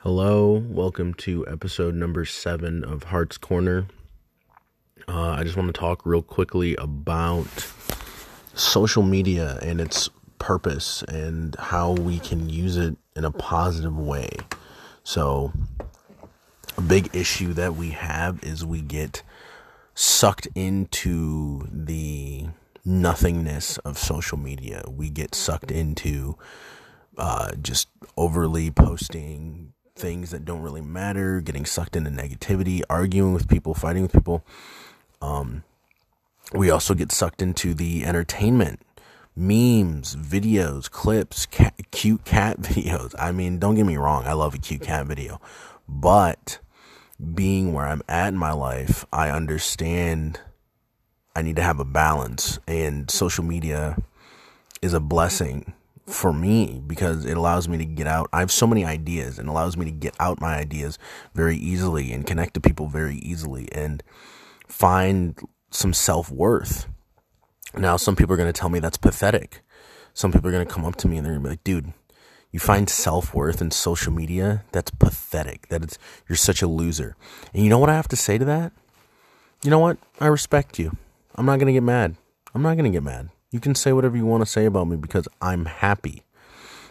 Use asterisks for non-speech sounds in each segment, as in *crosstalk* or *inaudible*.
Hello, welcome to episode number seven of Heart's Corner. Uh, I just want to talk real quickly about social media and its purpose and how we can use it in a positive way. So, a big issue that we have is we get sucked into the nothingness of social media. We get sucked into uh, just overly posting things that don't really matter, getting sucked into negativity, arguing with people, fighting with people. Um, we also get sucked into the entertainment, memes, videos, clips, cute cat *laughs* videos. I mean, don't get me wrong, I love a cute cat video, but being where I'm at in my life, I understand I need to have a balance, and social media is a blessing for me because it allows me to get out. I have so many ideas and allows me to get out my ideas very easily and connect to people very easily and find some self worth. Now, some people are going to tell me that's pathetic. Some people are going to come up to me and they're going to be like, dude, you find self worth in social media? That's pathetic. That it's, you're such a loser. And you know what I have to say to that? You know what? I respect you. I'm not going to get mad. I'm not going to get mad. You can say whatever you want to say about me because I'm happy.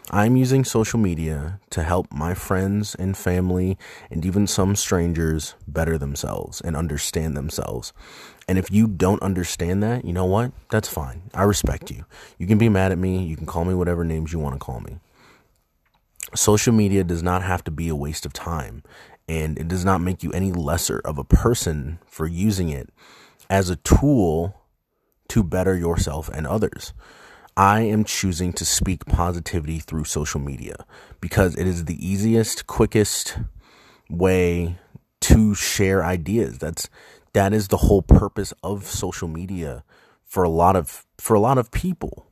I'm using social media to help my friends and family and even some strangers better themselves and understand themselves. And if you don't understand that, you know what? That's fine. I respect you. You can be mad at me. You can call me whatever names you want to call me. Social media does not have to be a waste of time, and it does not make you any lesser of a person for using it as a tool to better yourself and others. I am choosing to speak positivity through social media because it is the easiest, quickest way to share ideas. That's that is the whole purpose of social media for a lot of for a lot of people.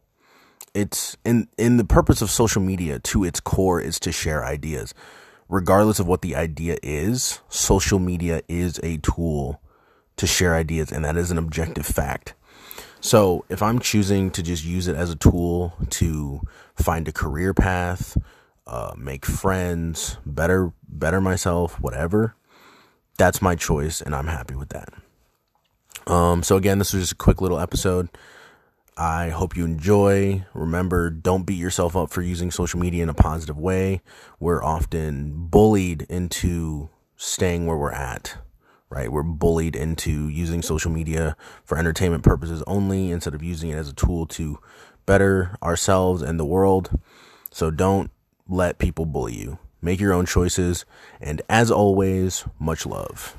It's in in the purpose of social media to its core is to share ideas. Regardless of what the idea is, social media is a tool to share ideas and that is an objective fact. So if I'm choosing to just use it as a tool to find a career path, uh, make friends, better better myself, whatever, that's my choice, and I'm happy with that. Um, so again, this was just a quick little episode. I hope you enjoy. Remember, don't beat yourself up for using social media in a positive way. We're often bullied into staying where we're at right? We're bullied into using social media for entertainment purposes only instead of using it as a tool to better ourselves and the world. So don't let people bully you. Make your own choices. And as always, much love.